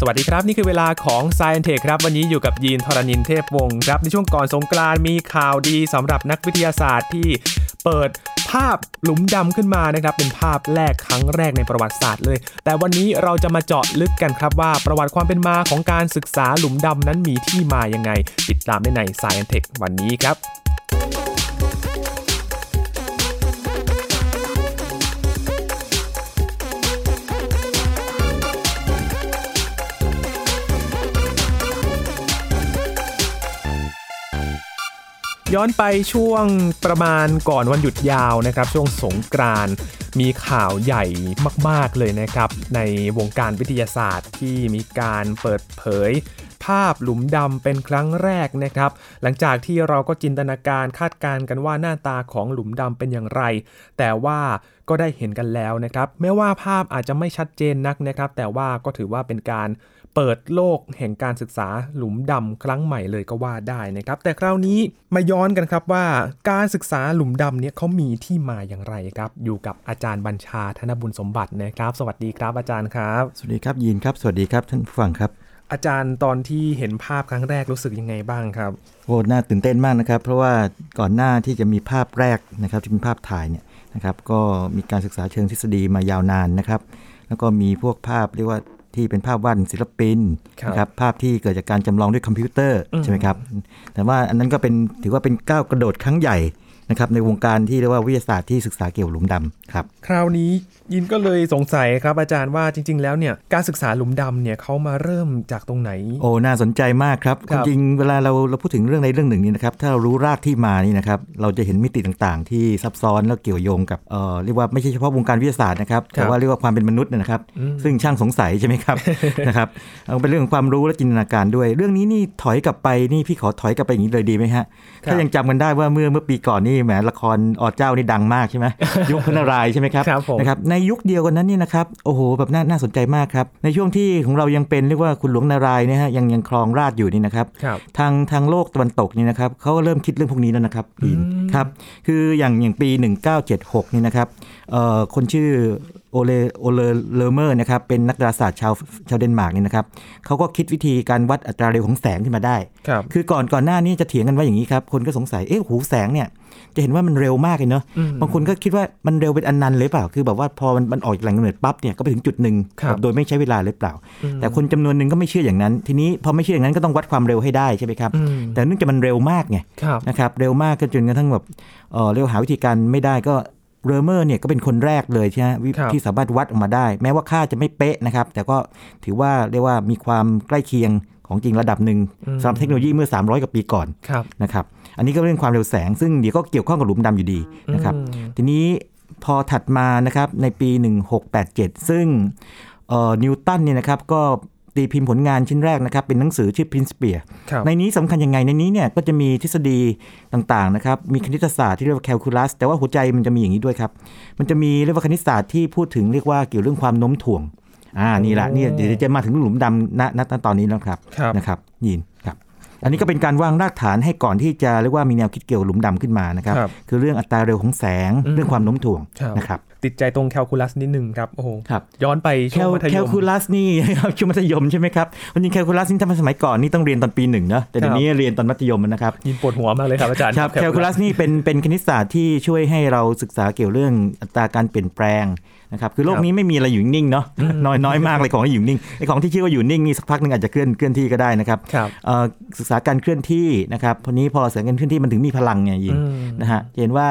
สวัสดีครับ นี่คือเวลาของ s ซ i e n t e ครับ วันนี้อยู่กับยีนทรณินเทพวงศ์ครับ ในช่วงก่อนสงกรานต์มีข่าวดีสำหรับนักวิทยาศาสตร์ที่เปิดภาพหลุมดำขึ้นมานะครับ เป็นภาพแรกครั้งแรกในประวัติศาสตร์เลย แต่วันนี้เราจะมาเจาะลึกกันครับว่าประวัติความเป็นมาของการศึกษาหลุมดำนั้นมีที่มายังไง ติดตามได้ใน s ซ i e n t e วันนี้ครับ ย้อนไปช่วงประมาณก่อนวันหยุดยาวนะครับ ช่วงสงกรานต์มีข่าวใหญ่มาก ๆ เลยนะครับ ในวงการวิทยาศาสตร์ที่มีการเปิดเผย ภาพหลุมดำเป็นครั้งแรกนะครับ หลังจากที่เราก็จินตนาการคาดการณ์กันว่าหน้าตาของหลุมดำเป็นอย่างไร แต่ว่าก็ได้เห็นกันแล้วนะครับแม้ว่าภาพอาจจะไม่ชัดเจนนักนะครับ แต่ว่าก็ถือว่าเป็นการเปิดโลกแห่งการศึกษาหลุมดำครั้งใหม่เลยก็ว่าได้นะครับ แต่คราวนี้มาย้อนกันครับว่าการศึกษาหลุมดำเนี่ยเขามีที่มาอย่างไรครับ อยู่กับอาจารย์บัญชาธนบุญสมบัตินะครับ สวัสดีครับอาจารย์ครับ สวัสดีครับยีนครับ สวัสดีครับท่านผู้ฟังครับ อาจารย์ตอนที่เห็นภาพครั้งแรกรู้สึกยังไงบ้างครับโอ้น่าตื่นเต้นมากนะครับ เพราะว่าก่อนหน้าที่จะมีภาพแรกนะครับที่เป็นภาพถ่ายเนี่ยนะครับ ก็มีการศึกษาเชิงทฤษฎีมายาวนานนะครับ แล้วก็มีพวกภาพเรียกว่า ที่เป็นภาพวาดศิลปินครับนะครับภาพที่เกิดจากการจำลองด้วยคอมพิวเตอร์อืมใช่ไหมครับแต่ว่าอันนั้นก็เป็นถือว่าเป็นก้าวกระโดดครั้งใหญ่นะครับในวงการที่เรียกว่าวิทยาศาสตร์ที่ศึกษาเกี่ยวกับหลุมดำ ครับคราวนี้ยินก็เลยสงสัยครับอาจารย์ว่าจริง ๆ แล้วเนี่ยการศึกษาหลุมดำเนี่ยเขามาเริ่มจากตรงไหน โอ้น่าสนใจมากครับครัวาบมจริงเวลาเราเราพูดถึงเรื่องในเรื่องหนึ่งนี่นะครับถ้าเรารู้รากที่มานี่นะครับเราจะเห็นมิติต่างๆ ที่ซับซ้อนแล้วเกี่ยวโยงกับเอ่อเรียกว่าไม่ใช่เฉพาะวงการวิทยาศาสตร์นะครับแต่ว่าเรียกว่าความเป็นมนุษย์นะครับ ซึ่งช่างสงสัยใช่ไหมครับนะครับเอาเป็นเรื่องของความรู้และจินตนาการด้วย เรื่องนี้นี่ถอยกลับไปนี่พี่ขอถอยกลับไปอย่างนี้เลยดีไหมฮะครับถ้ายังจำกันได้ว่าเมื่อเมื่อปีก่อนนี่แหมละครอเจ้านี่ดังมากใช่ไหมยุคพระนารายณ์ใช่ไหมครับครับผมนะครับในยุคเดียวกันนั้นนี่นะครับโอ้โหแบบน่าน่าสนใจมากครับในช่วงที่ของเรายังเป็นเรียกว่าคุณหลวงนารายณ์เนะฮะยังยังครองราชย์อยู่นี่นะครับครับทางทางโลกตะวันตกนี่นะครับเขาก็เริ่มคิดเรื่องพวกนี้แล้วนะครับปีนครับคืออย่างอย่างปี 1976นี่นะครับเอ่อ คนชื่อโอเลโอเลเลอร์เมอร์นะครับเป็นนักดาราศาสตร์ชาวชาวเดนมาร์กนี่นะครับเขาก็คิดวิธีการวัดอัตราเร็วของแสงขึ้นมาได้ครับคือก่อนก่อนหน้านี้จะเถียงกันว่าอย่างนี้ครับ คนก็สงสัยเอ๊ะหูแสงเนี่ยจะเห็นว่ามันเร็วมากเลยเนาะบางคนก็คิดว่ามันเร็วเป็นอันนันต์เลยเปล่า คือแบบว่าพอมันมันออกจากแหล่งกำเนิดปั๊บเนี่ยก็ไปถึงจุดหนึ่งครับแบบโดยไม่ใช้เวลาเลยเปล่า แต่คนจำนวนหนึ่งก็ไม่เชื่ออย่างนั้น ทีนี้พอไม่เชื่ออย่างนั้นก็ต้องวัดความเร็วให้ได้ใช่ไหมครับอืมแต่เนื่องจากมันเร็วมากไงครับนะครับเร็วมากก็จนกระทั่งแบบเออเรียกว่าหาวิธีการไม่ได้ก็ เรอร์เมอร์เนี่ยก็เป็นคนแรกเลยใช่ไหมวิครับที่สามารถวัดออกมาได้ แม้ว่าค่าจะไม่เป๊ะนะครับ แต่ก็ถือว่าเรียกว่ามีความใกล้เคียงของจริงระดับหนึ่งสำหรับเทคโนโลยีเมื่อ 300 กว่าปีก่อนครับนะครับอันนี้ก็เรื่องความเร็วแสง ซึ่งเดี๋ยวก็เกี่ยวข้องกับหลุมดำอยู่ดีนะครับอืมทีนี้พอถัดมานะครับในปี 1687 ซึ่งเอ่อนิวตันเนี่ยนะครับก็ ตีพิมพ์ผลงานชิ้นแรกนะครับเป็นหนังสือชื่อ Principia ในนี้สำคัญยังไงในนี้เนี่ยก็จะมีทฤษฎีต่างๆนะครับมีคณิตศาสตร์ที่เรียกว่าแคลคูลัสแต่ว่าหัวใจมันจะมีอย่างนี้ด้วยครับ มันจะมีเรียกว่าคณิตศาสตร์ที่พูดถึงเรียกว่าเกี่ยวเรื่องความโน้มถ่วงอ่านี่แหละนี่เดี๋ยวจะมาถึงหลุมดำณณตอนนี้แล้วครับรบนะครับยิน อันนี้ก็เป็นการวางรากฐานให้ก่อนที่จะเรียกว่ามีแนวคิดเกี่ยวกับหลุมดำขึ้นมานะครับครับ คือเรื่องอัตราเร็วของแสงอืมเรื่องความโน้มถ่วงครับนะครับติดใจตรงแคลคูลัสนิดนึงครับโอ้โหครับย้อนไปแคช่วงลมัธแคยลมคูลัสนี่ช่วงมัธยมใช่ไหมครับวันนี้แคลคูลัสนี่ถ้าเป็นสมัยก่อนนี่ต้องเรียนตอนปีหนึ่งเนอะแต่เดี๋ยวนี้เรียนตอนมัธยมนะครับยินปวดหัวมากเลยครับอาจารย์ครับแคลคูลัสนี่เป็นเป็นคณิตศาสตร์ที่ช่วยให้เราศึกษาเกี่ยวเรื่องอัตราการเปลี่ยนแปลง นะครับคือโลกนี้ไม่มีอะไรอยู่นิ่งๆเนาะน้อยน้อยมากเลยของที่อยู่นิ่งไอ้ของที่ชื่อว่าอยู่นิ่งนี่สักพักหนึ่งอาจจะเคลื่อนเคลื่อนที่ก็ได้นะครับครับเอ่อศึกษาการเคลื่อนที่นะครับพอนี้พอแสงการเคลื่อนที่มันถึงมีพลังไงยินอืมนะฮะจะเห็นว่า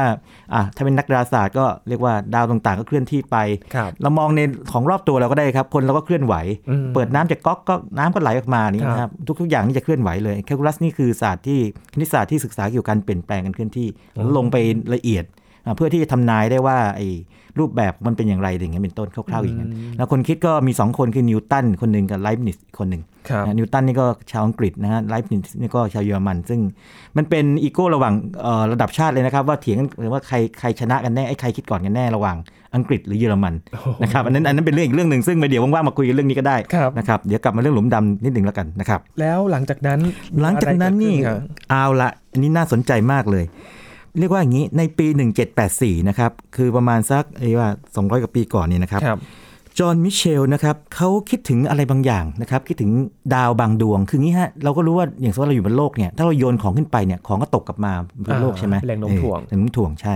อะถ้าเป็นนักดาราศาสตร์ก็เรียกว่าดาวต่างๆ ก็เคลื่อนที่ไปครับเรามองในของรอบตัวเราก็ได้ครับคนเราก็เคลื่อนไหวอืมเปิดน้ำจากก๊อกก็น้ำก็ไหลออกมานี่ครับนะครับทุกๆอย่างนี่จะเคลื่อนไหวเลยแคลคูลัสนี่คือศาสตร์ที่คณิตศาสตร์ที่ศึกษาเกี่ยวกับการเปลี่ยนแปลงการเคลื่อนที่ลงไปละเอียดอะ เพื่อที่จะทำนายได้ว่าไอ้รูปแบบมันเป็นอย่างไรอย่างเงี้ยเป็นต้นคร่าวๆอย่างนั้นแล้วคนคิดก็มีสองคนคือนิวตันคนหนึ่งกับไลบ์นิซคนหนึ่งครับนะนิวตันนี่ก็ชาวอังกฤษนะฮะไลบ์นิซนี่ก็ชาวเยอรมัน ซึ่งมันเป็นอีโก้ระหว่างเอ่อระดับชาติเลยนะครับว่าเถียงกันหรือว่าใครใครชนะกันแน่ไอ้ใครคิดก่อนกันแน่ระหว่างอังกฤษหรือเยอรมันนะครับอันนั้นอันนั้นเป็นเรื่องอีกเรื่องหนึ่งซึ่งเดี๋ยวว่างๆมาคุยกันเรื่องนี้ก็ได้ครับนะครับเดี๋ยวกลับมาเรื่องหลุมดำนิดหนึ่งแล้วกันนะครับแล้วหลังจากนั้นหลังจากนั้นนี่อะไรเกิดขึ้ครับเอาละอันนี้น่าสนใจมากเลย เรียกว่าอย่างนี้ในปี 1784 นะครับ คือประมาณสักไอ้ว่า 200 กว่าปีก่อนนี่นะครับครับ จอห์นมิเชลนะครับเขาคิดถึงอะไรบางอย่างนะครับคิดถึงดาวบางดวง คืองี้ฮะเราก็รู้ว่าอย่างสมมติเราอยู่บนโลกเนี่ยถ้าเราโยนของขึ้นไปเนี่ยของก็ตกกลับมาบนโลกใช่ไหมแรงโน้มถ่วงแรงโน้มถ่วงใช่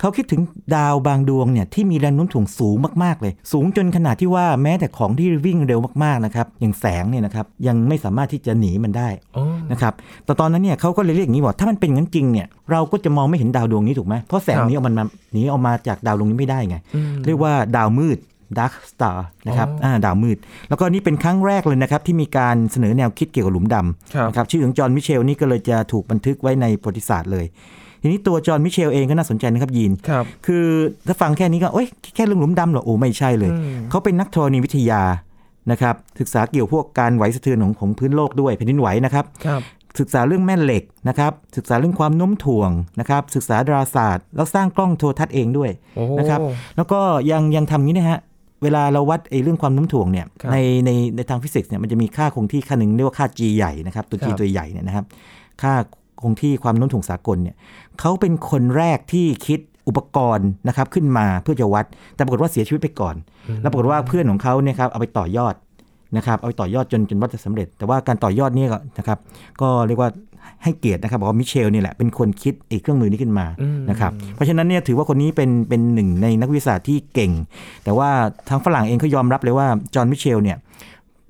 เขาคิดถึงดาวบางดวงเนี่ยที่มีแรงโน้มถ่วงสูงมากๆเลย สูงจนขนาดที่ว่าแม้แต่ของที่วิ่งเร็วมากๆนะครับอย่างแสงเนี่ยนะครับยังไม่สามารถที่จะหนีมันได้อ๋อนะครับแต่ตอนนั้นเนี่ยเขาก็เลยเรียกอย่างนี้บอกถ้ามันเป็นอย่างนั้นจริงเนี่ยเราก็จะมองไม่เห็นดาวดวงนี้ถูกไหมเพราะแสงนี้เอามันมาหนีออกมาจากดาวดวงนี้ไม่ได้ไงอืมเรียกว่าดาวมืด dark star นะครับอ๋ออ่าดาวมืด แล้วก็นี่เป็นครั้งแรกเลยนะครับที่มีการเสนอแนวคิดเกี่ยวกับหลุมดครับำนะครับชื่อของจอห์นมิเชลนี่ก็เลยจะถูกบันทึกไว้ในประวัติศาสตร์เลยทีนี้ตัวจอห์นมิเชลเองก็น่าสนใจนะครับยีนครับคือถ้าฟังแค่นี้ก็เอ้ยแค่เรื่องหลุมดำเหรอโอ้ไม่ใช่เลยอืมเขาเป็นนักธรณีวิทยานะครับศึกษาเกี่ยวพวกการไหวสะเทือนของของพื้นโลกด้วยแผ่นดินไหวนะครับครับศึกษาเรื่องแม่เหล็กนะครับศึกษาเรื่องความโน้มถ่วงนะครับศึกษาดาราศาสตร์ แล้วสร้างกล้องโทรทัศน์เองด้วยโอ้นะครับแล้วก็ยังยังทำอย่างนี้นะฮะ เวลาเราวัดไอ้เรื่องความโน้มถ่วงเนี่ยครับในในในทางฟิสิกส์เนี่ยมันจะมีค่าคงที่ค่าหนึ่งเรียกว่าค่า g ใหญ่นะครับตัว g ครับตัวใหญ่เนี่ยนะครับ ค่าคงที่ความโน้มถ่วงสากลเนี่ยเขาเป็นคนแรกที่คิดอุปกรณ์นะครับขึ้นมาเพื่อจะวัด แต่ปรากฏว่าเสียชีวิตไปก่อน แล้วปรากฏว่าเพื่อนของเขาเนี่ยครับเอาไปต่อยอดนะครับเอาไปต่อยอดจนจนวัดจะสำเร็จ แต่ว่าการต่อยอดเนี่ยก็นะครับก็เรียกว่า ให้เกียรตินะครับบอกว่ามิเชลนี่แหละเป็นคนคิดไอ้เครื่องมือนี้ขึ้นมาอืมนะครับเพราะฉะนั้นเนี่ยถือว่าคนนี้เป็นเป็นหนึ่งในนักวิทยาศาสตร์ที่เก่ง แต่ว่าทางฝรั่งเองเขายอมรับเลยว่าจอห์นมิเชลเนี่ย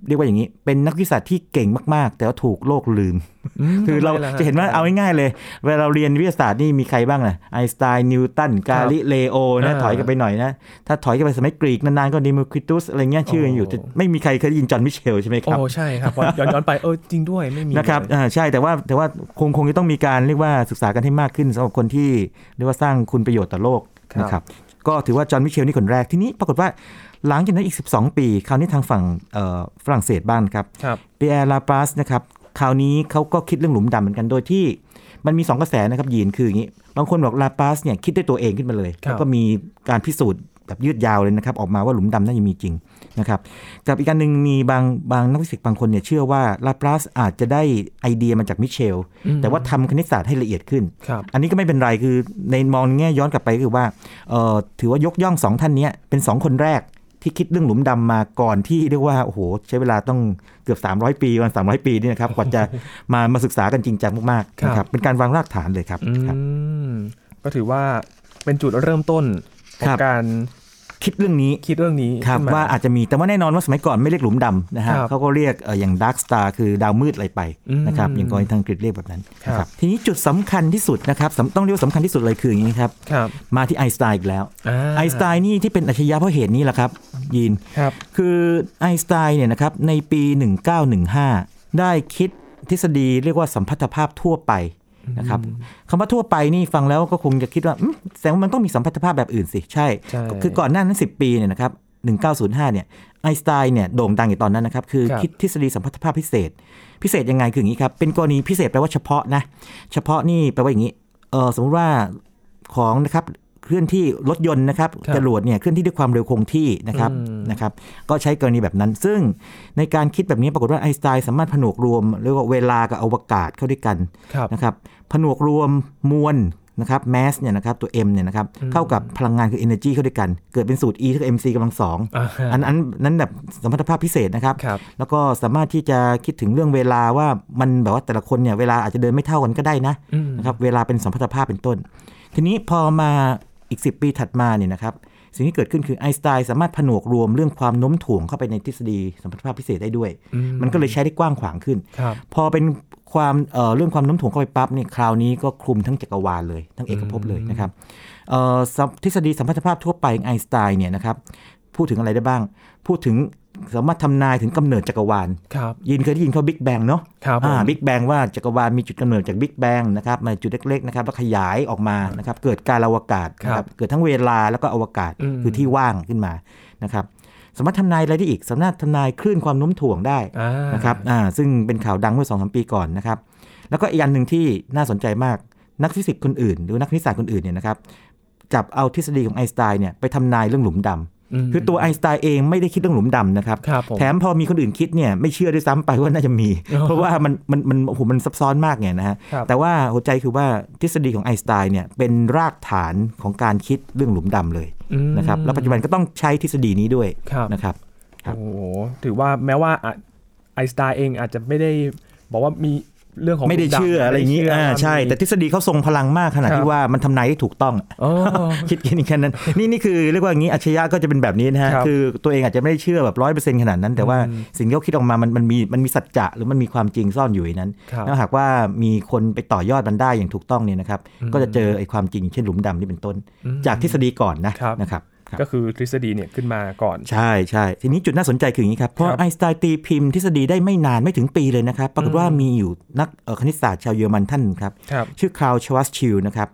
เรียกว่าอย่างนี้ เป็นนักวิทยาศาสตร์ที่เก่งมาก ๆ แต่ว่าถูกโลกลืมคือเราทำไมล่ะจะเห็นว่าเอาง่ายๆเลย เวลาเราเรียนวิทยาศาสตร์นี่มีใครบ้างนะไอน์สไตน์นิวตันกาลิเลโอนะอ่าถอยกันไปหน่อยนะ ถ้าถอยกันไปสมัยกรีกนานๆ ก็ดิโมคริตุสอะไรเงี้ยชื่อยังอยู่โอ้แต่ไม่มีใครเคยได้ยินจอห์นมิเชลใช่ไหมครับ โอ้ใช่ครับพอย้อนย้อนไปเออจริงด้วยไม่มีนะครับเลยอ่าใช่แต่ว่าแต่ว่าคงคงจะต้องมีการเรียกว่าศึกษากันให้มากขึ้นสำหรับคนที่เรียกว่าสร้างคุณประโยชน์ต่อโลกนะครับ ก็ถือว่าจอห์นมิเชลนี่คนแรกทีนี้ปรากฏว่าหลังจากนั้นอีก 12 ปี คราวนี้ทางฝั่งเอ่อฝรั่งเศสบ้างครับครับปีแอร์ลาปาสนะครับคราวนี้เขาก็คิดเรื่องหลุมดำเหมือนกันโดยที่มันมี 2 กระแสนะครับยีนคืออย่างนี้ บางคนบอกลาปาสเนี่ยคิดด้วยตัวเองขึ้นมาเลยครับแล้วก็มีการพิสูจน์ แบบยืดยาวเลยนะครับ ออกมาว่าหลุมดำน่าจะมีจริงนะครับกับอีกการหนึ่งมีบางบางนักฟิสิกส์บางคนเนี่ยเชื่อว่าลาปาสอาจจะได้ไอเดียมาจากมิเชลอืมแต่ว่าทำคณิตศาสตร์ให้ละเอียดขึ้นครับอันนี้ก็ไม่เป็นไรคือในมองแง่ย้อนกลับไปก็คือว่าเอ่อถือว่ายกย่องสองท่านเนี้ยเป็นสองคนแรกที่คิดเรื่องหลุมดำมาก่อนที่เรียกว่าโอ้โหใช้เวลาต้องเกือบ 300 ปีวัน300ปีนี่นะครับกว่าจะมามาศึกษากันจริงจังมากๆนะครับเป็นการวางรากฐานเลยครับอืมครับก็ถือว่าเป็นจุดเริ่มต้นขอครังบการ คิดเรื่องนี้คิดเรื่องนี้ครับขึ้นมว่าอาจจะมีแต่ว่าแน่นอนว่าสมัยก่อนไม่เรียกหลุมดำนะฮะครับเขาก็เรียกเอ่ออย่าง dark star คือดาวมืดอะไรไปอืมนะครับอย่างกรณีทางอังกฤษเรียกแบบนั้นครับนะครับทีนี้จุดสำคัญที่สุดนะครับสำต้องเรียกว่าสำคัญที่สุดเลยคืออย่างนี้ครับครับมาที่ไอน์สไตน์อีกแล้วาไอน์สไตน์นี่ที่เป็นอัจฉริยะเพราะเหตุนี้แหละครับยีนครับคือไอน์สไตน์เนี่ยนะครับในปี 1915 ได้คิดทฤษฎีเรียกว่าสัมพัทธภาพทั่วไป นะครับคำว่าทั่วไปนี่ฟังแล้วก็คงจะคิดว่าอืมแสดงว่ามันต้องมีสัมพัทธภาพแบบอื่นสิใช่ใช่ คือก่อนหน้านั้น 10 ปีเนี่ยนะครับ1905เนี่ยไอน์สไตน์เนี่ยโด่งดังอยู่ตอนนั้นนะครับ คือครับคิดทฤษฎีสัมพัทธภาพพิเศษ พิเศษยังไงคืออย่างนี้ครับ เป็นกรณีพิเศษแปลว่าเฉพาะนะ เฉพาะนี่แปลว่าอย่างนี้เออสมมติว่าของนะครับ เคลื่อนที่รถยนต์นะครับครับจรวดเนี่ยเคลื่อนที่ด้วยความเร็วคงที่นะครับอืมนะครับก็ใช้กรณีแบบนั้น ซึ่งในการคิดแบบนี้ปรากฏว่าไอน์สไตน์สามารถผนวกรวมเรียกว่าเวลากับอวกาศเข้าด้วยกันครับนะครับผนวกรวมมวลนะครับแมสเนี่ยนะครับตัว m เนี่ยนะครับเข้ากับพลังงานคือ energy เข้าด้วยกัน เกิดเป็นสูตร e เท่ากับ mc กำลังสองอ่าฮะอันอันนั้นแบบสมรรถภาพพิเศษนะครับครับ แล้วก็สามารถที่จะคิดถึงเรื่องเวลาว่ามันแบบว่าแต่ละคนเนี่ยเวลาอาจจะเดินไม่เท่ากันก็ได้นะอืมนะครับเวลาเป็นสัมพัทธภาพเป็นต้น ทีนี้พอมา อีก 10 ปีถัดมาเนี่ยนะครับสิ่งที่เกิดขึ้นคือไอน์สไตน์สามารถผนวกรวมเรื่องความโน้มถ่วงเข้าไปในทฤษฎีสัมพัทธภาพพิเศษได้ด้วยอืมันก็เลยใช้ได้กว้างขวางขึ้นครับพอเป็นความเอ่อเรื่องความโน้มถ่วงเข้าไปปั๊บเนี่ยคราวนี้ก็คลุมทั้งจักรวาลเลย ทั้งเอกภพเลยนะครับเอ่อสัมทฤษฎีสัมพัทธภาพทั่วไปของไอน์สไตน์เนี่ยนะครับพูดถึงอะไรได้บ้าง พูดถึง สามารถทำนายถึงกำเนิดจักรวาลครับยินเคยได้ยินเขาบิ๊กแบงเนาะครับผมอ่าบิ๊กแบงว่าจักรวาลมีจุดกำเนิดจากบิ๊กแบงนะครับมาจุดเล็กๆนะครับแล้วขยายออกมานะครับเกิดการอวกาศนะครับเกิดทั้งเวลาแล้วก็อวกาศอืมคือที่ว่างขึ้นมานะครับสามารถทำนายอะไรได้อีก สามารถทำนายคลื่นความโน้มถ่วงได้อ่านะครับอ่าซึ่งเป็นข่าวดังเมื่อสองสามปีก่อนนะครับ แล้วก็อีกอันหนึ่งที่น่าสนใจมากนักฟิสิกส์คนอื่น หรือนักคณิตศาสตร์คนอื่นเนี่ยนะครับจับเอาทฤษฎีของไอน์สไตน์เนี่ยไปทำนายเรื่องหลุมดำม คือตัวไอน์สไตน์เองไม่ได้คิดเรื่องหลุมดำนะครับครับผมแถมพอมีคนอื่นคิดเนี่ยไม่เชื่อด้วยซ้ำไปว่าน่าจะมีอ๋อเพราะว่ามันมันมันโอ้โหมันซับซ้อนมากไงนะฮะครับแต่ว่าหัวใจคือว่าทฤษฎีของไอน์สไตน์เนี่ยเป็นรากฐานของการคิดเรื่องหลุมดำเลยนะครับแล้วปัจจุบันก็ต้องใช้ทฤษฎีนี้ด้วยครับนะครับโอ้โหถือว่าแม้ว่าอะไอน์สไตน์เองอาจจะไม่ได้บอกว่ามี เรื่องของไม่ได้เชื่ออะไรอย่างนี้ม่ด้อ่าเชื่ใช่ แต่ทฤษฎีเขาทรงพลังมากขนาดครับที่ว่ามันทำนายได้ถูกต้องอ๋อคิดแค่นั้น นี่นี่คือเรียกว่าอย่างนี้อัจฉริยะก็จะเป็นแบบนี้นะฮะครับคือตัวเองอาจจะไม่ได้เชื่อแบบร้อยเปอร์เซ็นต์ขนาดนั้น แต่ว่าอืมสิ่งที่เขาคิดออกมามันมันมีมันมีสัจจะหรือมันมีความจริงซ่อนอยู่ในนั้นครับถ้าหากว่ามีคนไปต่อยอดมันได้อย่างถูกต้องเนี่ยนะครับอืมก็จะเจอไอ้ความจริงเช่นหลุมดำนี่เป็นต้นอืมจากทฤษฎีก่อนนะครับนะครับครับ ก็คือทฤษฎีเนี่ยขึ้นมาก่อน ใช่ใช่ทีนี้จุดน่าสนใจคืออย่างนี้ครับ เพราะครับไอน์สไตน์ตีพิมพ์ทฤษฎีได้ไม่นานไม่ถึงปีเลยนะครับ ปรากฏว่ามีอยู่นักเอ่อคณิตศาสตร์ชาวเยอรมันท่านหนึ่งครับครับ ชื่อคาร์ลชวาร์ซชิลด์นะครับ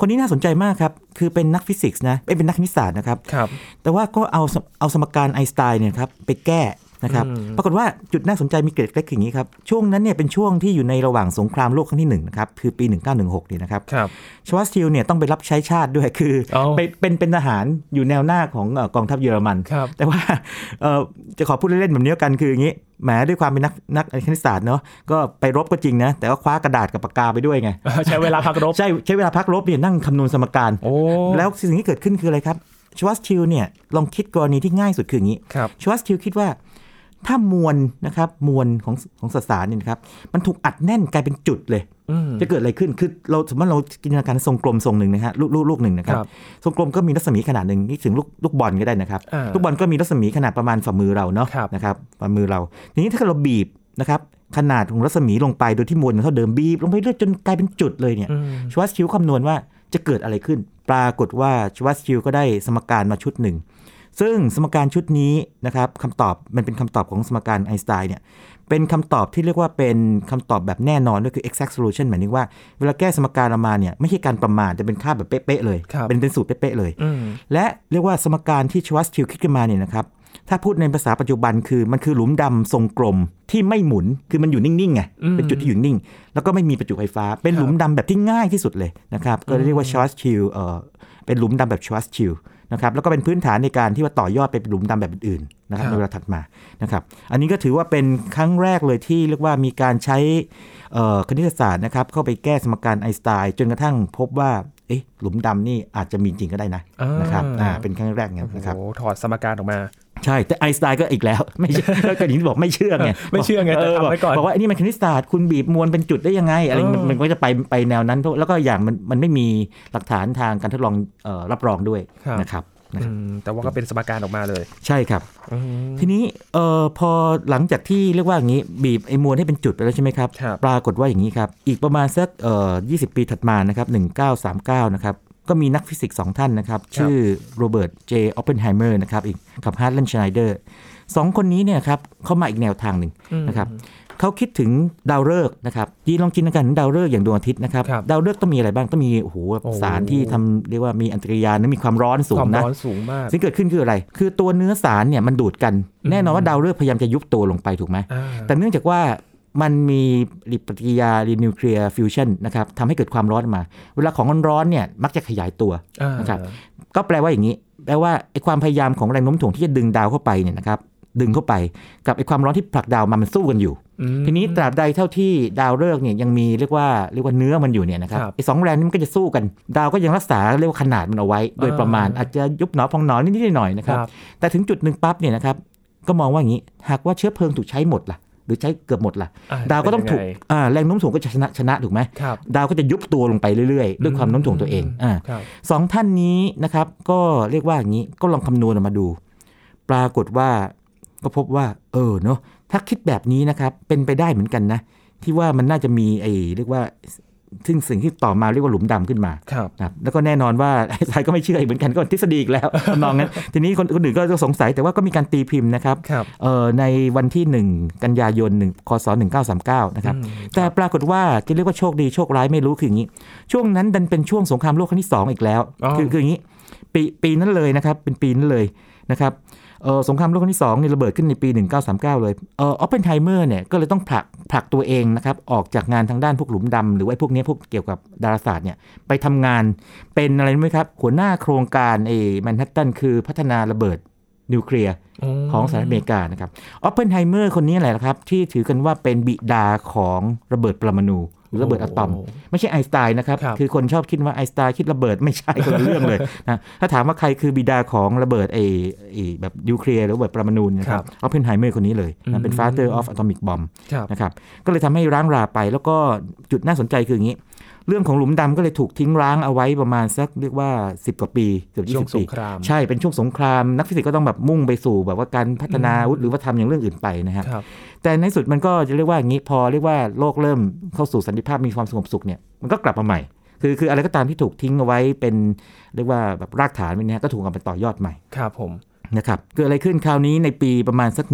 คนนี้น่าสนใจมากครับ คือเป็นนักฟิสิกส์นะเอ้ยเป็นนักคณิตศาสตร์นะครับครับแต่ว่าก็เอาสเอาสมการไอน์สไตน์เนี่ยครับไปแก้ นะครับอืมปรากฏว่าจุดน่าสนใจมีเกร็ดเล็กๆอย่างนี้ครับ ช่วงนั้นเนี่ยเป็นช่วงที่อยู่ในระหว่างสงครามโลกครั้งที่หนึ่งนะครับคือปี 1916นี่นะครับครับชวัสชิลเนี่ยต้องไปรับใช้ชาติด้วยคือเอาไปเป็นเป็นทหารอยู่แนวหน้าของเอ่อกองทัพเยอรมันครับแต่ว่าเอ่อจะขอพูดเล่นๆแบบนี้แล้วกันคืออย่างนี้แหมด้วยความเป็นนักนักคณิตศาสตร์เนาะก็ไปรบก็จริงนะ แต่ว่าคว้ากระดาษกับปากกาไปด้วยไง ใช้เวลาพักรบ ใช่ใช้เวลาพักรบเนี่ยนั่งคำนวณสมการโอ้แล้วสิ่งที่เกิดขึ้นคืออะไรครับชวัสชิลเนี่ยลองคิดกรณีที่ง่ายสุดคืออย่างนี้ครับชวัสชิลคิดว่า ถ้ามวลนะครับมวลของของสสารเนี่ยนะครับ มันถูกอัดแน่นกลายเป็นจุดเลยอืมจะเกิดอะไรขึ้นคือเราสมมติเราจินตนาการทรงกลมทรงหนึ่งนะฮะลูกลูกลูกหนึ่งนะครับครับทรงกลมก็มีรัศมีขนาดหนึ่งนี่ถึงลูกลูกบอลก็ได้นะครับอ่าลูกบอลก็มีรัศมีขนาดประมาณฝ่ามือเราเนาะครับนะครับฝ่ามือเรา ทีนี้ถ้าเกิดเราบีบนะครับขนาดของรัศมีลงไปโดยที่มวลเท่าเดิมบีบลงไปเรื่อยจนกลายเป็นจุดเลยเนี่ยอืมชวัสชิลคำนวณว่าจะเกิดอะไรขึ้น ปรากฏว่าชวัสชิลก็ได้สมการมาชุดหนึ่ง ซึ่งสมการชุดนี้นะครับคำตอบมันเป็นคำตอบของสมการไอน์สไตน์เนี่ยเป็นคำตอบที่เรียกว่าเป็นคำตอบแบบแน่นอนด้วยคือ exact solution หมายถึงว่าเวลาแก้สมการออกมาเนี่ยไม่ใช่การประมาณแต่เป็นค่าแบบเป๊ะๆเลยครับเป็นเป็นสูตรเป๊ะๆเลยอืมและเรียกว่าสมการที่ชวัสชิลคิดขึ้นมาเนี่ยนะครับถ้าพูดในภาษาปัจจุบันคือมันคือหลุมดำทรงกลมที่ไม่หมุนคือมันอยู่นิ่งๆไงอืมเป็นจุดที่อยู่นิ่ง แล้วก็ไม่มีประจุไฟฟ้า เป็นหลุมดำแบบที่ง่ายที่สุดเลยนะครับก็เรียกว่าชวัสชิลเอ่อเป็นหลุมดำแบบชวัสชิล นะครับแล้วก็เป็นพื้นฐานในการที่ว่าต่อยอดไปเป็นหลุมดำแบบอื่นๆนะครับครับในเวลาถัดมานะครับอันนี้ก็ถือว่าเป็นครั้งแรกเลยที่เรียกว่ามีการใช้เอ่อคณิตศาสตร์นะครับเข้าไปแก้สมการไอน์สไตน์จนกระทั่งพบว่าเอ๊ะหลุมดำนี่อาจจะมีจริงก็ได้นะอ่านนะครับอ่าเป็นครั้งแรกเนี่ยนะครับโอ้โหถอดสมการออกมา ใช่ แต่ไอน์สไตน์ก็อีกแล้ว ไม่ใช่ก็อย่างที่บอกไม่เชื่อไงไม่เชื่อไงแต่บทำไว้ก่อนบอกว่าไอ้นี่มันคณิตศาสตร์คุณบีบมวลเป็นจุดได้ยังไง อะไรเออมันมันก็จะไปไปแนวนั้นเพราะแล้วก็อย่างมันมันไม่มีหลักฐานทางการทดลองเอ่อรับรองด้วยนะครับนะอืครับแต่ว่าก็เป็นสมการออกมาเลย ใช่ครับอืมทีนี้เอ่อพอหลังจากที่เรียกว่าอย่างนี้บีบไอ้มวลให้เป็นจุดไปแล้วใช่ไหมครับครับปรากฏว่าอย่างนี้ครับ อีกประมาณสักเอ่อ20ปีถัดมานะครับ 1939 นะครับ ก็มีนักฟิสิกส์สองท่านนะครับ ชื่อโรเบิร์ตเจออปเพนไฮเมอร์นะครับอีกกับฮาร์ตแลนด์สไนเดอร์สองคนนี้เนี่ยครับเข้ามาอีกแนวทางหนึ่งอืมนะครับเขาคิดถึงดาวฤกษ์นะครับยีลองจินตนาการถึงดาวฤกษ์อย่างดวงอาทิตย์นะครับครับดาวฤกษ์ต้องมีอะไรบ้างต้องมีโอ้โหโอ้สารที่ทำเรียกว่ามีอันตรายานและมีความร้อนสูงความร้อนนะสูงมากสิ่งเกิดขึ้นคืออะไร คือตัวเนื้อสารเนี่ยมันดูดกันอืมแน่นอนว่าดาวฤกษ์พยายามจะยุบตัวลงไปถูกไหมอ่าแต่เนื่องจากว่า มันมีปฏิกิริยารีนิวเคลียร์ฟิวชันนะครับทำให้เกิดความร้อนออกมา เวลาของร้อนๆเนี่ยมักจะขยายตัวอ่านะครับก็แปลว่าอย่างนี้ แปลว่าไอ้ความพยายามของแรงโน้มถ่วงที่จะดึงดาวเข้าไปเนี่ยนะครับดึงเข้าไปกับไอ้ความร้อนที่ผลักดาวมามันสู้กันอยู่อืมทีนี้ตราบใดเท่าที่ดาวฤกษ์เนี่ยยังมีเรียกว่าเรียกว่าเนื้อมันอยู่เนี่ยนะครับครับไอ้สองแรงนี้มันก็จะสู้กัน ดาวก็ยังรักษาเรียกว่าขนาดมันเอาไว้ โดยประมาณอ่าอาจจะยุบหนอพองหนอนิดๆหน่อยๆนะครับ แต่ถึงจุดหนึ่งปั๊บเนี่ยนะครับก็มองว่าอย่างนี้ หากว่าเชื้อเพลิงถูกใช้หมดล่ะ หรือใช้เกือบหมดล่ะอ่ดาวก็ต้องถูกเป็นยัไอ่าแรงโน้มถ่วงก็จะชนะชนะถูกไหมครับดาวก็จะยุบตัวลงไปเรื่อยๆ ด้วยความโน้มถ่วงตัวเองอ่าครับสองท่านนี้นะครับ ก็เรียกว่าอย่างนี้ก็ลองคำนวณออกมาดู ปรากฏว่าก็พบว่า เออเนาะถ้าคิดแบบนี้นะครับ เป็นไปได้เหมือนกันนะ ที่ว่ามันน่าจะมีไอ้เรียกว่า ซึ่งสิ่งที่ต่อมาเรียกว่าหลุมดำขึ้นมาครับนะครับแล้วก็แน่นอนว่าไอ้สายก็ไม่เชื่ออีกเหมือนกันก็ทฤษฎีอีกแล้วทำนองนั้น ทีนี้คนคนอื่นก็สงสัยแต่ว่าก็มีการตีพิมพ์นะครับครับเอ่อในวันที่ 1 กันยายน1คศ1939 นะครับอืมแต่ปรากฏว่าจะเรียกว่าโชคดีโชคร้ายไม่รู้คืออย่างนี้ ช่วงนั้นดันเป็นช่วงสงครามโลกครั้งที่ 2 อีกแล้วอ๋อคือคืออย่างนี้ปีปีนั้นเลยนะครับเป็นปีนั้นเลยนะครับเอ่อสงครามโลกครั้งที่2เนี่ยระเบิดขึ้นในปี 1939 เลยเอ่อออปเพนไฮเมอร์เนี่ยก็เลยต้องผลักผลักตัวเองนะครับออกจากงานทางด้านพวกหลุมดำหรือว่าไอ้พวกเนี้ยพวกเกี่ยวกับดาราศาสตร์เนี่ยไปทำงานเป็นอะไรรู้ไหมครับ หัวหน้าโครงการเอแมนฮัตตันคือพัฒนาระเบิดนิวเคลียร์ของสหรัฐอเมริกานะครับออปเพนไฮเมอร์คนนี้แหละครับ ที่ถือกันว่าเป็นบิดาของระเบิดปรมาณู หรือระเบิดอะตอม ไม่ใช่ไอน์สไตน์นะครับครับ คือคนชอบคิดว่าไอน์สไตน์คิดระเบิดไม่ใช่คนละเรื่องเลยนะถ้าถามว่าใครคือบิดาของระเบิดไอไอแบบนิวเคลียร์หรือระเบิดปรมาณูนะคครัรับบออปเพนไฮเมอร์คนนี้เลยนะเป็นอืม father of atomic bomb ครับนะครับก็เลยทำให้ร้างราไปแล้วก็จุดน่าสนใจคืออย่างนี้ เรื่องของหลุมดำก็เลยถูกทิ้งร้างเอาไว้ประมาณสักเรียกว่า 10 กว่าปีเกือบ20ปีช่วงสงครามใช่เป็นช่วงสงคราม นักฟิสิกส์ก็ต้องแบบมุ่งไปสู่แบบว่าการพัฒนาอาวุธหรือว่าทำอย่างเรื่องอื่นไปนะฮะครับแต่ในสุดมันก็จะเรียกว่าอย่างนี้พอเรียกว่าโลกเริ่มเข้าสู่สันติภาพมีความสงบสุขเนี่ยมันก็กลับมาใหม่คือคืออะไรก็ตามที่ถูกทิ้งเอาไว้เป็นเรียกว่าแบบรากฐานไว้เนี่ยก็ถูกเอาไปต่อยอดใหม่ครับผมนะครับเกิดอะไรขึ้นคราวนี้ในปีประมาณสัก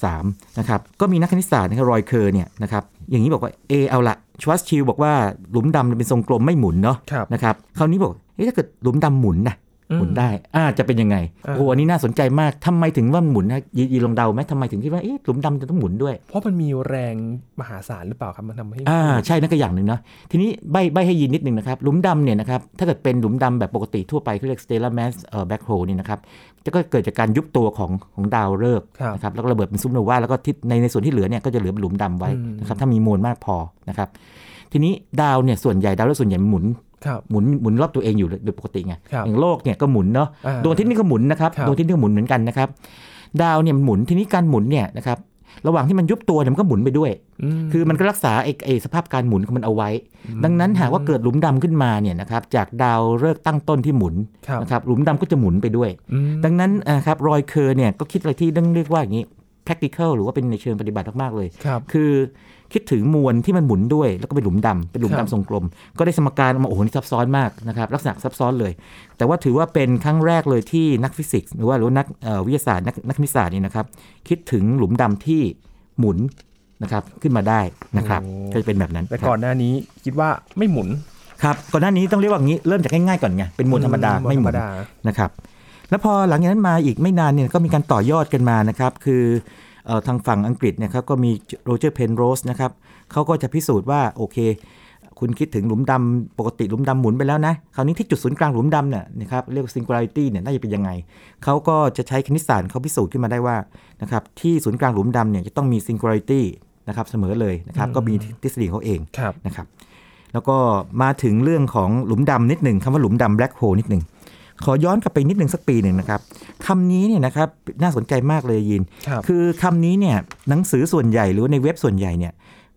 1963 นะครับ ก็มีนักคณิตศาสตร์นะครับรอยเคอร์เนี่ยนะครับอย่างนี้บอกว่าเออเอาละ ชวัสชิลบอกว่าหลุมดำเป็นทรงกลมไม่หมุนเนาะครับนะครับคราวนี้บอกเอ๊ะถ้าเกิดหลุมดำหมุนนะอืม หมุนได้อ่าจะเป็นยังไงอ่าโอ้โหอันนี้น่าสนใจมากทำไมถึงว่ามันหมุนนะยียีลองเดาไหมทำไมถึงคิดว่าเอ๊ะหลุมดำจะต้องหมุนด้วย เพราะมันมีแรงมหาศาลหรือเปล่าครับมันทำให้อ่าใช่นั่นก็อย่างหนึ่งนะทีนี้ใบใบให้ยินนิดนึงนะครับหลุมดำเนี่ยนะครับถ้าเกิดเป็นหลุมดำแบบปกติทั่วไปเขาเรียก stellar mass เอ่อ black hole นี่นะครับจะก็เกิดจากการยุบตัวของของดาวฤกษ์ครับนะครับแล้วก็ระเบิดเป็นซุปโนวาแล้วก็ที่ในในส่วนที่เหลือเนี่ยก็จะเหลือเป็นหลุมดำไว้อืมนะครับถ้ามีมวลมากพอนะครับทีนี้ดาวเนี่ยส่วนใหญ่ดาวฤกษ์ส่วนใหญ่มันหมุนครับ หมุนหมุนรอบตัวเองอยู่โดยปกติไงครับอย่างโลกเนี่ยก็หมุนเนาะอ่าดวงอาทิตย์นี่ก็หมุนนะครับครับดวงอาทิตย์นี่ก็หมุนเหมือนกันนะครับ ดาวเนี่ยมันหมุนทีนี้การหมุนเนี่ยนะครับระหว่างที่มันยุบตัวเนี่ยมันก็หมุนไปด้วยมคือมันก็รักษาไอ้ไอ้สภาพการหมุนของมันเอาไว้ ดังนั้นหากว่าเกิดหลุมดำขึ้นมาเนี่ยนะครับจากดาวฤกษ์ตั้งต้นที่หมุนครับนะครับหลุมดำก็จะหมุนไปด้วยอืมดังนั้นนะครับรอยเคอร์เนี่ยก็คิดอะไรที่ต้องเรียกว่าอย่างนี้ practical หรือว่าเป็นในเชิงปฏิบัติมากๆเลยครับคือ คิดถึงมวลที่มันหมุนด้วย แล้วก็เป็นหลุมดำเป็นหลุมครัดำบทรงกลม ก็ได้สมการออกมาโอ้โหนี่ซับซ้อนมากนะครับลักษณะซับซ้อนเลย แต่ว่าถือว่าเป็นครั้งแรกเลยที่นักฟิสิกส์หรือว่าหรือว่านักเอ่อวิทยาศาสตร์นักนักคณิตศาสตร์นี่นะครับคิดถึงหลุมดำที่หมุนนะครับขึ้นมาได้นะครับก็จะเป็นแบบนั้นแต่ครับก่อนหน้านี้คิดว่าไม่หมุนครับก่อนหน้านี้ต้องเรียกว่าอย่างนี้เริ่มจากง่ายๆก่อนไงเป็นมวลธรรมดาไม่หธรมุรมนดานะครับแล้วพอหลังจากนั้นมาอีกไม่นานเนี่ยก็มีการต่อยอดกันมานะครับ คือเอ่อ ทางฝั่งอังกฤษนะครับก็มีโรเจอร์เพนโรสนะครับเขาก็จะพิสูจน์ว่าโอเค คุณคิดถึงหลุมดำปกติหลุมดำหมุนไปแล้วนะ คราวนี้ที่จุดศูนย์กลางหลุมดำเนี่ยนะครับเรียกว่า singularity เนี่ยน่าจะเป็นยังไง เขาก็จะใช้คณิตศาสตร์เขาพิสูจน์ขึ้นมาได้ว่านะครับที่ศูนย์กลางหลุมดำเนี่ยจะต้องมี singularity นะครับเสมอเลยนะครับก็มีทฤษฎีของเขาเองครับนะครับแล้วก็มาถึงเรื่องของหลุมดำนิดหนึ่งคำว่าหลุมดำ black hole นิดหนึ่งขอย้อนกลับไปนิดหนึ่งสักปีหนึ่งนะครับ คำนี้เนี่ยนะครับน่าสนใจมากเลยยินครับคือคำนี้เนี่ยหนังสือส่วนใหญ่หรือว่าในเว็บส่วนใหญ่เนี่ย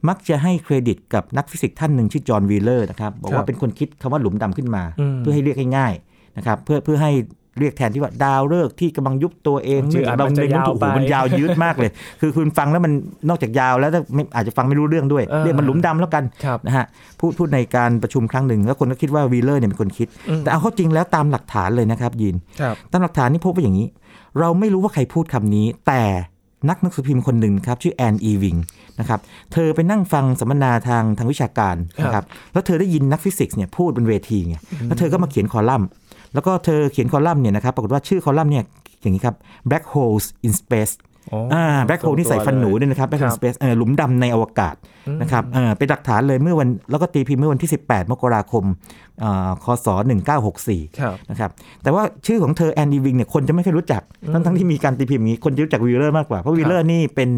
มักจะให้เครดิตกับนักฟิสิกส์ท่านหนึ่งชื่อจอห์นวีเลอร์นะครับบอกว่าครับเป็นคนคิดคำว่าหลุมดำขึ้นมาอืมเพื่อให้เรียกง่ายๆนะครับเพื่อเพื่อให้ เรียกแทนที่ว่าดาวฤกษ์ที่กำลังยุบตัวเองชื่ออ่านเรามันจะเรียกมันยาวถูกไปหูมันยาวยืดมากเลย คือคุณฟังแล้วมันนอกจากยาวแล้วไม่อาจจะฟังไม่รู้เรื่องด้วยเออเรียกมันหลุมดำแล้วกันครับนะฮะพูดพูดในการประชุมครั้งหนึ่ง แล้วคนก็คิดว่าวีเลอร์เนี่ยเป็นคนคิดอืมแต่เอาเข้าจริงแล้วตามหลักฐานเลยนะครับยินครับตามหลักฐานนี่พบว่าอย่างนี้ เราไม่รู้ว่าใครพูดคำนี้ แต่นักหนังสือพิมพ์คนหนึ่งครับชื่อแอนอีวิงนะครับเธอไปนั่งฟังสัมมนาทางทางวิชาการนะครับแล้วเธอได้ยินนักฟิสิกส์เนี่ยพูดบนเวทีไงแล้วเธอก็มาเขียนคอลัมน์ แล้วก็เธอเขียนคอลัมน์เนี่ยนะครับปรากฏว่าชื่อคอลัมน์เนี่ยอย่างนี้ครับ black holes in space อ๋ออ่า black hole นี่ใส่ฟันหนูด้วยนะครับ black ครั hole บ in space เออหลุมดำในอวกาศนะครับเออเป็นหลักฐานเลยเมื่อวันแล้วก็ตีพิมพ์เมื่อวันที่ 18 มกราคมเอ่อคศ 1964ครับนะครับแต่ว่าชื่อของเธอแอนอีวิงเนี่ยคนจะไม่ค่อยรู้จัก ทั้งทั้งที่มีการตีพิมพ์อย่างนี้คนจะรู้จักวีเลอร์มากกว่า เพราะวีเลอร์นี่เป็น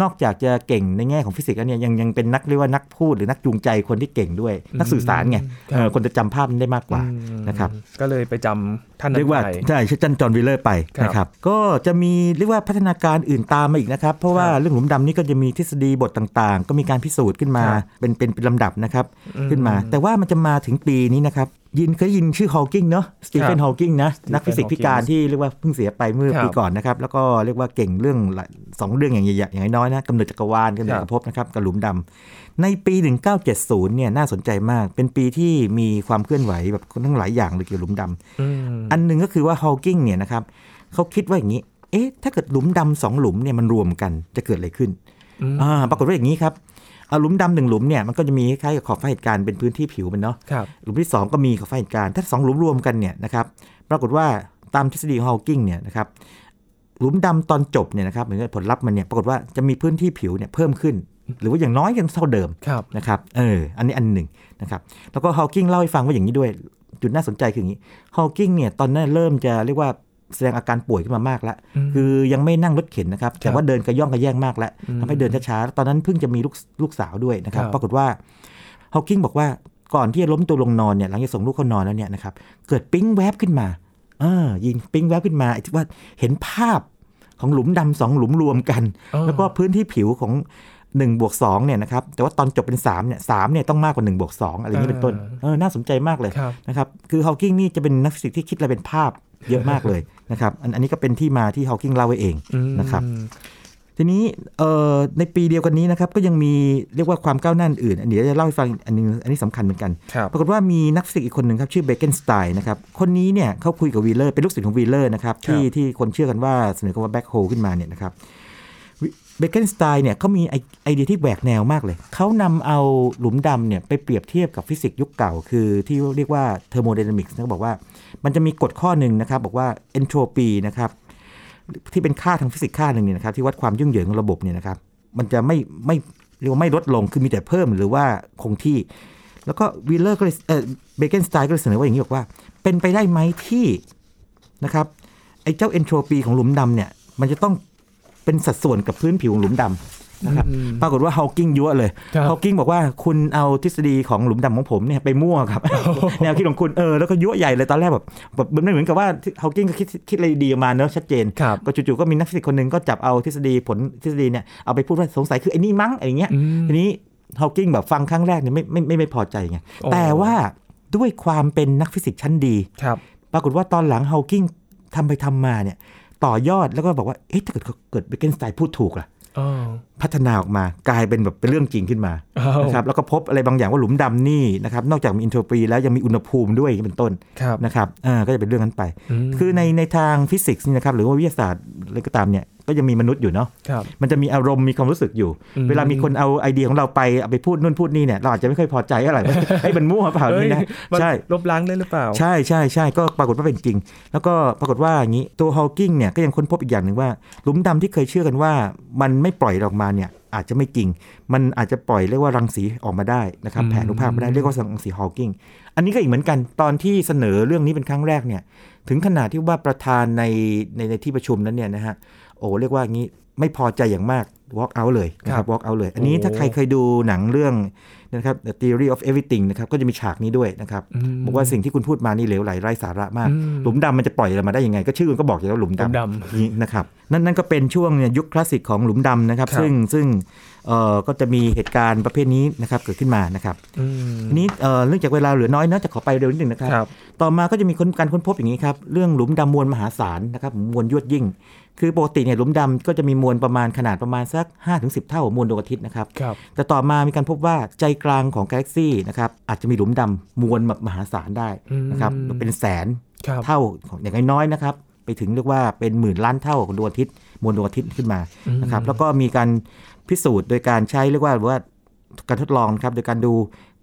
นอกจากจะเก่งในแง่ของฟิสิกส์แล้วเนี่ยยังยังเป็นนักเรียกว่านักพูดหรือนักจูงใจคนที่เก่งด้วย นักสื่อสารไงครับเออคนจะจำภาพนั้นได้มากกว่าอืมนะครับก็เลยไปจำท่านนั้นเรียกว่าไปใช่ชื่อจันจอห์นวีเลอร์ไปครับนะครับก็จะมีเรียกว่าพัฒนาการอื่นตามมาอีกนะครับ เพราะว่าครับเรื่องหลุมดำนี่ก็จะมีทฤษฎีบทต่างๆ ก็มีการพิสูจน์ขึ้นมาครับเป็นเป็นเป็นลำดับนะครับอืมขึ้นมา แต่ว่ามันจะมาถึงปีนี้นะครับ ยินเคยยินชื่อฮอว์กิงเนาะสตีเฟนครับฮอว์กิงนะ นักฟิสิกส์พิการ Hawking ที่เรียกว่าเพิ่งเสียไปเมื่อครับปีก่อนนะครับ แล้วก็เรียกว่าเก่งเรื่องหลายสองเรื่องอย่างใหญ่ๆอย่างน้อยๆนะกำเนิดจักรวาลกำเนิดครับจักรภพนะครับกับหลุมดำในปี 1970เนี่ยน่าสนใจมาก เป็นปีที่มีความเคลื่อนไหวแบบทั้งหลายอย่างเลยเกี่ยวกับหลุมดำอืมอันหนึ่งก็คือว่าฮอ w กิงเนี่ยนะครับเขาคิดว่าอย่างนี้ เอ๊ะถ้าเกิดหลุมดำสองหลุมเนี่ยมันรวมกันจะเกิดอะไรขึ้นอืมอ่าปรากฏว่าอย่างนี้ครับเอา หลุมดำหนึ่งหลุมเนี่ยมันก็จะมีคล้ายๆกับขอบฟ้าเหตุการณ์เป็นพื้นที่ผิวมันเนาะครับหลุมที่สองก็มีขอบฟ้าเหตุการณ์ถ้าสองหลุมรวมกันเนี่ยนะครับปรากฏว่าตามทฤษฎีฮอ w กิงเนี่ยนะครับหลุมดำตอนจบเนี่ยนะครับเหมือนกับผลลัพธ์มันเนี่ยปรากฏว่าจะมีพื้นที่ผิวเนี่ยเพิ่มขึ้น หรือว่าอย่างน้อยยังเท่าเดิมครับนะครับเอออันนี้อันหนึ่งนะครับแล้วก็ฮอ w กิงเล่าให้ฟังว่าอย่างนี้ด้วย จุดน่าสนใจคืออย่างนี้ฮอ w กิงเนี่ยตอนนั้นเริ่มจะเรียกว่า แสดงอาการป่วยขึ้นมามากแล้วอืมคือยังไม่นั่งรถเข็นนะครับ แต่ว่าเดินกระย่องกระแย่งมากแล้วอืมทำให้เดินช้าๆแล้วตอนนั้นเพิ่งจะมีลูกลูกสาวด้วยนะครับครับ ปรากฏว่าฮอว์กิงบอกว่าก่อนที่จะล้มตัวลงนอนเนี่ยหลังจากส่งลูกเขานอนแล้วเนี่ยนะครับ เกิดปิ๊งแวบขึ้นมาเออยิงปิ๊งแวบขึ้นมาไอ้ที่ว่าเห็นภาพของหลุมดำสองหลุมรวมกันอ๋อแล้วก็พื้นที่ผิวของ 1บวก2เนี่ยนะครับแต่ว่าตอนจบเป็น3เนี่ยสามเนี่ยต้องมากกว่า1บวก2อะไรอย่างนี้เป็นต้นเออน่าสนใจมากเลยครับนะครับคือฮอว์กิงนี่จะเป็นนักฟิสิกส์ที่คิดอะไรเป็นภาพเยอะมากเลยนะครับอันอันนี้ก็เป็นที่มาที่ฮอว์กิงเล่าไว้เองอืมนะครับทีนี้เอ่อในปีเดียวกันนี้นะครับก็ยังมีเรียกว่าความก้าวหน้าอื่น อันนี้จะเล่าให้ฟังอันนึงอันนี้สำคัญเหมือนกันครับปรากฏว่ามีนักฟิสิกส์อีกคนหนึ่งครับ ชื่อเบเกนสไตน์นะครับคนนี้เนี่ยเขาคุยกับวีเลอร์เป็นลูกศิษย์ของวีเลอร์นะครับที่ที่คนเชื่อกันว่าเสนอคำว่า black hole ขึ้นมาเนี่ยนะครับ เบเกนสไตน์เนี่ยเขามีไอเดียที่แหวกแนวมากเลย เขานำเอาหลุมดำเนี่ยไปเปรียบเทียบกับฟิสิกส์ยุคเก่า คือที่เรียกว่าเทอร์โมไดนามิกส์นะบอกว่า มันจะมีกฎข้อหนึ่งนะครับ บอกว่าเอนโทรปีนะครับที่เป็นค่าทางฟิสิกส์ค่าหนึ่งเนี่ยนะครับที่วัดความยุ่งเหยิงของระบบเนี่ยนะครับมันจะไม่ไม่เรียกว่าไม่ลดลงคือมีแต่เพิ่มหรือว่าคงที่ แล้วก็วีเลอร์ก็เลยเออเบเกนสไตน์ก็เลยเสนอว่าอย่างนี้บอกว่า เป็นไปได้ไหมที่นะครับไอ้เจ้าเอนโทรปีของหลุมดำเนี่ยมันจะต้อง เป็นสัดส่วนกับพื้นผิวของหลุมดำนะครับอืมปรากฏว่าฮาวกิงยัวะเลยครับฮาวกิงบอกว่าคุณเอาทฤษฎีของหลุมดำของผมเนี่ยไปมั่วครับ แนวคิดของคุณเออแล้วก็ยัวะใหญ่เลยตอนแรกแบบแบบมันเหมือนกับว่าฮาวกิงก็คิดคิดอะไรดีออกมาเนอะชัดเจนครับก็จู่ๆก็มีนักฟิสิกส์คนหนึ่งก็จับเอาทฤษฎีผลทฤษฎีเนี่ยเอาไปพูดว่าสงสัยคือไอ้นี่มั้งอะไรเงี้ยอืมทีนี้ฮาวกิงแบบฟังครั้งแรกเนี่ยไม่ไม่ไม่ไม่พอใจไงโอ้แต่ว่าด้วยความเป็นนักฟิสิกส์ชั้นดีครับปรากฏว่าตอนหลังฮาวกิงทำไปทำมาเนี่ย ต่อยอดแล้วก็บอกว่า เอ๊ะถ้าเกิดเกิดเบเกนสไตน์พูดถูกล่ะอ๋อพัฒนาออกมากลายเป็นแบบเป็นเรื่องจริงขึ้นมาอ้าวนะครับแล้วก็พบอะไรบางอย่างว่าหลุมดำนี่นะครับนอกจากมีเอนโทรปีแล้วยังมีอุณหภูมิด้วยเป็นต้นครับนะครับอ่าก็จะเป็นเรื่องนั้นไปคือในในทางฟิสิกส์นี่นะครับหรือว่าวิทยาศาสตร์อะไรก็ตามเนี่ย ก็ยังมีมนุษย์อยู่เนาะครับมันจะมีอารมณ์มีความรู้สึกอยู่อืมเวลามีคนเอาไอเดียของเราไปเอาไปพูดนู่นพูดนี่เนี่ยเราอาจจะไม่ค่อยพอใจอะไรเอ้ยมันมั่วเปล่าเอ้ยนี่นะมันใช่ลบล้างได้หรือเปล่า ใช่ใช่ใช่ก็ปรากฏว่าเป็นจริง แล้วก็ปรากฏว่าอย่างนี้ตัวฮอว์กิงเนี่ยก็ยังค้นพบอีกอย่างหนึ่งว่าหลุมดำที่เคยเชื่อกันว่ามันไม่ปล่อยออกมาเนี่ยอาจจะไม่จริง มันอาจจะปล่อยเรียกว่ารังสีออกมาได้นะครับอืมแผนอนุภาคมาได้เรียกว่ารังสีฮอว์กิง อันนี้ก็อีกเหมือนกันตอนที่เสนอเรื่องนี้เป็นครั้งแรกเนี่ยถึงขนาดที่ว่าประธานในในในที่ประชุมนั้นเนี่ยนะฮะ โอ้เรียกว่าอย่างนี้ไม่พอใจอย่างมาก walk out เลยนะคครัรับบ walk out เลย อันนี้โอ้ถ้าใครเคยดูหนังเรื่องนะครับ The Theory of Everything นะครับก็จะมีฉากนี้ด้วยนะครับอืมบอกว่าสิ่งที่คุณพูดมานี่เหลวไหลไร้สาระมากอืมหลุมดำมันจะปล่อยอะไรมาได้ยังไง ก็ชื่อมันก็บอกอยู่แล้วหลุมหลุมดำดำนี่นะครับนั่นนั่นก็เป็นช่วงเนี่ยยุคคลาสสิกของหลุมดำนะครับครับซึ่งซึ่ง เอ่อก็จะมีเหตุการณ์ประเภทนี้นะครับเกิดขึ้นมานะครับอืมทีนี้เอ่อเนื่องจากเวลาเหลือน้อยเนอะจะขอไปเร็วนิดหนึ่งนะครับครับต่อมาก็จะมีคนการค้นพบอย่างนี้ครับเรื่องหลุมดำมวลมหาศาลนะครับมวลยวดยิ่ง คือปกติเนี่ยหลุมดำก็จะมีมวลประมาณขนาดประมาณสัก 5-10 เท่ามวลดวงอาทิตย์นะครับครับแต่ต่อมามีการพบว่าใจกลางของกาแล็กซี่นะครับอาจจะมีหลุมดำมวลแบบมหาศาลได้นะครับอืมเป็นแสนครับเท่าของอย่างน้อยๆนะครับไปถึงเรียกว่าเป็นหมื่นล้านเท่าของดวงอาทิตย์มวลดวงอาทิตย์ขึ้นมานะครับแล้วก็มีการ พิสูจน์โดยการใช้เรียกว่าว่าการทดลองนะครับโดยการดู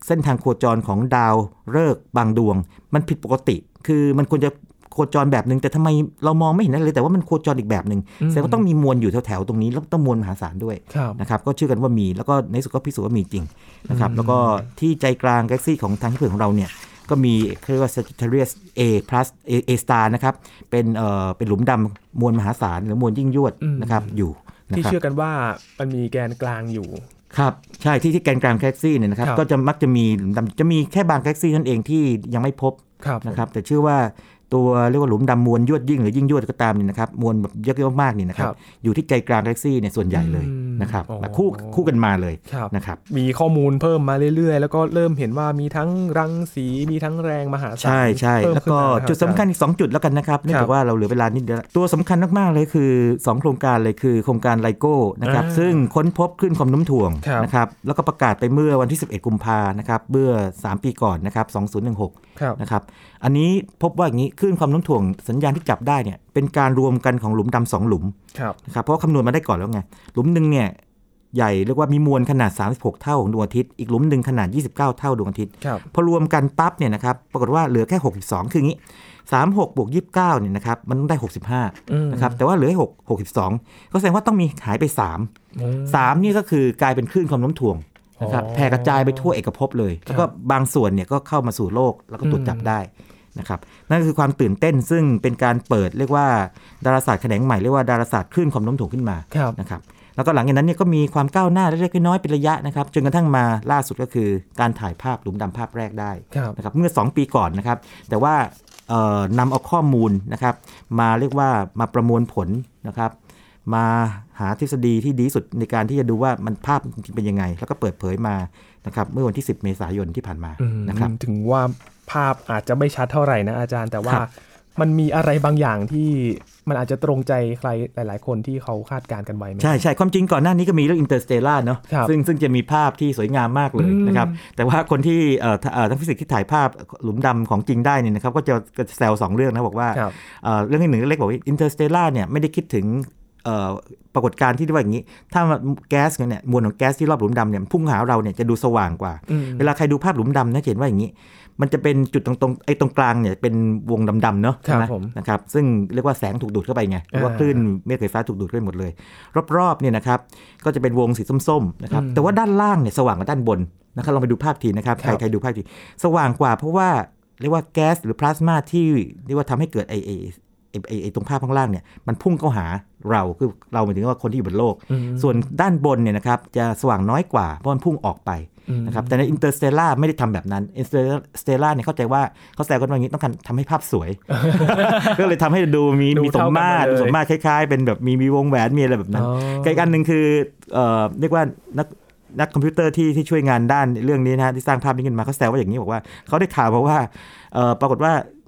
เส้นทางโคจรของดาวฤกษ์บางดวง มันผิดปกติ คือมันควรจะโคจรแบบหนึ่งแต่ทำไมเรามองไม่เห็นอะไรเลยแต่ว่ามันโคจรอีกแบบหนึ่งอืมแสดงว่าต้องมีมวลอยู่แถวๆตรงนี้แล้วต้องมวลมหาศาลด้วยครับนะครับก็เชื่อกันว่ามีแล้วก็ในที่สุดก็พิสูจน์ว่ามีจริงนะครับอืมแล้วก็ที่ใจกลางกาแล็กซี่ของทางที่เผือกของเราเนี่ยก็มีเขาเรียกว่า Sagittarius A plus A, A star นะครับเป็นเอ่อเป็นหลุมดำมวลมหาศาลหรือมวลยิ่งยวดนะครับอยู่นะ ที่ครับเชื่อกันว่ามันมีแกนกลางอยู่ครับใช่ที่ที่แกนกลางกาแล็กซี่เนี่ยนะครับครับก็จะมักจะมีหลุมดำจะมีแค่บางกาแล็กซี่นั่นเองที่ยังไม่พบครับนะครับแต่เชื่อว่า ตัวเรียกว่าหลุมดำมวลยวดยิ่งหรือยิ่งยวดก็ตามเนี่ยนะครับมวลแบบเยอะๆมากๆเนี่ยนะครับอยู่ที่ใจกลางกาแล็กซี่เนี่ยส่วนใหญ่เลยนะครับอ๋อแบบคู่คู่กันมาเลยครับนะครับมีข้อมูลเพิ่มมาเรื่อยๆ แล้วก็เริ่มเห็นว่ามีทั้งรังสีมีทั้งแรงมหาศาลใช่ใช่เพิ่มแล้วก็ขึ้นมารับจุดสำคัญอีก 2 จุดแล้วกันนะครับเนื่องจากว่าเราเหลือเวลานิดเดียวตัวสำคัญมากๆเลยคือ 2 โครงการเลยคือโครงการไลโก้นะครับอ่าซึ่งค้นพบคลื่นความโน้มถ่วงครับนะครับแล้วก็ประกาศไปเมื่อวันที่ 11 กุมภานะครับเมื่อ 3 ปีก่อนนะครับ2016ครับนะครับอันนี้พบว่าอย่างนี้คลื่นความโน้มถ่วงสัญญาณที่จับได้เนี่ยเป็นการรวมกันของหลุมดำสองหลุมครับนะครับเพราะว่าคำนวณมาได้ก่อนแล้วไงหลุมหนึ่งเนี่ยใหญ่เรียกว่ามีมวลขนาด 36 เท่าของดวงอาทิตย์อีกหลุมหนึ่งขนาด 29 เท่าดวงอาทิตย์ครับพอรวมกันปั๊บเนี่ยนะครับปรากฏว่าเหลือแค่ 62 คืออย่างนี้ 36บวก29เนี่ยนะครับมันต้องได้อืม65นะครับแต่ว่าเหลือ6 62 ก็แสดงว่าต้องมีหายไป3อืม3นี่ก็คือกลายเป็นคลื่นความโน้มถ่วงนะครับอ๋อแผ่กระจายไปทั่วเอกภพเลย แล้วก็บางส่วนเนี่ยก็เข้ามาสู่โลกแล้วก็ตรวจจับอืมได้ นะครับนั่นคือความตื่นเต้นซึ่งเป็นการเปิดเรียกว่าดาราศาสตร์แขนงใหม่เรียกว่าดาราศาสตร์คลื่นความโน้มถ่วงขึ้นมาครับนะครับแล้วก็หลังจากนั้นเนี่ยก็มีความก้าวหน้าเล็กๆน้อยๆเป็นระยะนะครับจนกระทั่งมาล่าสุดก็คือการถ่ายภาพหลุมดำภาพแรกได้ครับนะครับเมื่อ 2 ปีก่อนนะครับ แต่ว่าเอ่อนำเอาข้อมูลนะครับ มาเรียกว่ามาประมวลผลนะครับ มาหาทฤษฎีที่ดีที่สุดในการที่จะดูว่ามันภาพจริงๆเป็นยังไง แล้วก็เปิดเผยมานะครับเมื่อวันที่ 10 เมษายนที่ผ่านมาอืมนะครับถึงว่า ภาพอาจจะไม่ชัดเท่าไหร่นะอาจารย์แต่ว่าครับมันมีอะไรบางอย่างที่มันอาจจะตรงใจใครหลาย ๆ คนที่เขาคาดการณ์กันไว้ไหมใช่ใช่ความจริงก่อนหน้านี้ก็มีเรื่อง Interstellar เนาะครับซึ่งซึ่งจะมีภาพที่สวยงามมากเลยอืมนะครับ แต่ว่าคนที่เอ่อเอ่อนักฟิสิกส์ที่ถ่ายภาพหลุมดำของจริงได้เนี่ยนะครับก็จะก็จะแซวสองเรื่องนะบอกว่าครับเอ่อเรื่องที่หนึ่งเล็กบอกว่า Interstellar เนี่ยไม่ได้คิดถึงเอ่อปรากฏการณ์ที่เรียกว่าอย่างนี้ ถ้าแก๊สเนี่ยมวลของแก๊สที่รอบหลุมดำเนี่ยพุ่งหาเราเนี่ยจะดูสว่างกว่าอืมเวลาใครดูภาพหลุมดำนะจะเห็นว่าอย่างนี้ มันจะเป็นจุดตรงตรงๆไอ้ตรงกลางเนี่ยเป็นวงดำๆเนาะครับใช่ไหมผมนะครับซึ่งเรียกว่าแสงถูกดูดเข้าไปไงหรือว่าอ่าคลื่นเมฆไฟฟ้าถูกดูดเข้าไปหมดเลย รอบๆเนี่ยนะครับก็จะเป็นวงสีส้มๆนะครับอืมแต่ว่าด้านล่างเนี่ยสว่างกว่าด้านบนนะครับลองไปดูภาพทีนะครับครัใครบใครดูภาพทีสว่างกว่าเพราะว่าเรียกว่าแก๊สหรือพลาสมาที่เรียกว่าทำให้เกิดไอไอไอ้ไอ้ไอ้ตรงภาพข้างล่างเนี่ยมันพุ่งเข้าหาเราคือเราหมายถึงว่าคนที่อยู่บนโลกอืมส่วนด้านบนเนี่ยนะครับจะสว่างน้อยกว่าเพราะมันพุ่งออกไปอืม นะครับแต่ใน Interstellar ไม่ได้ทำแบบนั้น Interstellar เนี่ยเข้าใจว่าเขาแซวกันว่าอย่างนี้ต้องการทำให้ภาพสวย ก็เลยทำให้ดูมีดูมีสมมาตรเท่ากันหมดเลยมีสมมาตรคล้ายๆ เป็นแบบมีมีวงแหวนมีอะไรแบบนั้นอ๋อกับอีกอันหนึ่งคือเอ่อเรียกว่านักนักคอมพิวเตอร์ที่ที่ช่วยงานด้านเรื่องนี้นะฮะที่สร้างภาพนี้ขึ้นมาเขาแซวว่าอย่างนี้บอกว่าเขาได้ข่าวมาว่าเอ่อปรากฏว่าเอ่อ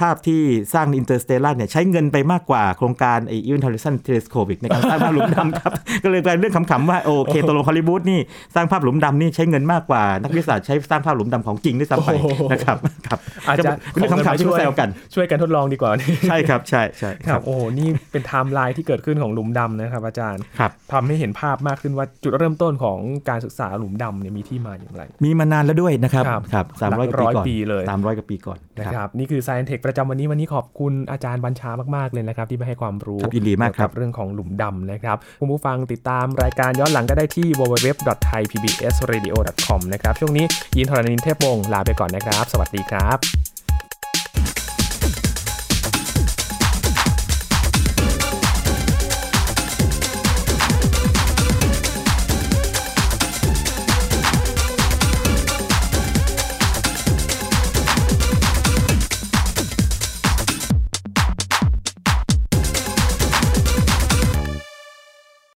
ภาพที่สร้าง Interstellar เนี่ยใช้เงินไปมากกว่าโครงการไอ Event Horizon Telescope ในการสร้างภาพหลุมดำครับ ก็เลยกลายเป็นเรื่องขำๆว่าโอเคตกลงฮอลลีวูดนี่สร้างภาพหลุมดำนี่ใช้เงินมากกว่านักวิทยาศาสตร์ใช้สร้างภาพหลุมดำของจริงด้วยซ้ำไปโอ้โหนะครับครับอาจจะก็เป็นเรื่องขำๆที่เขาแซวกันช่วยกันทดลองดีกว่าใช่ครับใช่ใช่ครับโอ้โหนี่เป็นไทม์ไลน์ที่เกิดขึ้นของหลุมดำนะครับ อาจารย์ครับทำให้เห็นภาพมากขึ้นว่าจุดเริ่มต้นของการศึกษาหลุมดำเนี่ยมีที่มาอย่างไร มีมานานแล้วด้วยนะครับครับครับสามร้อยหลักกว่าร้อยปีก่อนปีเลยสามร้อยกว่าปีก่อนนะครับครับนี่คือ Science Tech ประจำวันนี้วันนี้ขอบคุณอาจารย์บัญชามากๆเลยนะครับ ที่มาให้ความรู้ครับยินดีมากครับเยวบเรื่องของหลุมดำนะครับคุณผู้ฟังติดตามรายการย้อนหลังก็ได้ที่ www.thaipbsradio.com นะครับช่วงนี้ยินทรณินเทพวงศ์ลาไปก่อนนะครับ สวัสดีครับ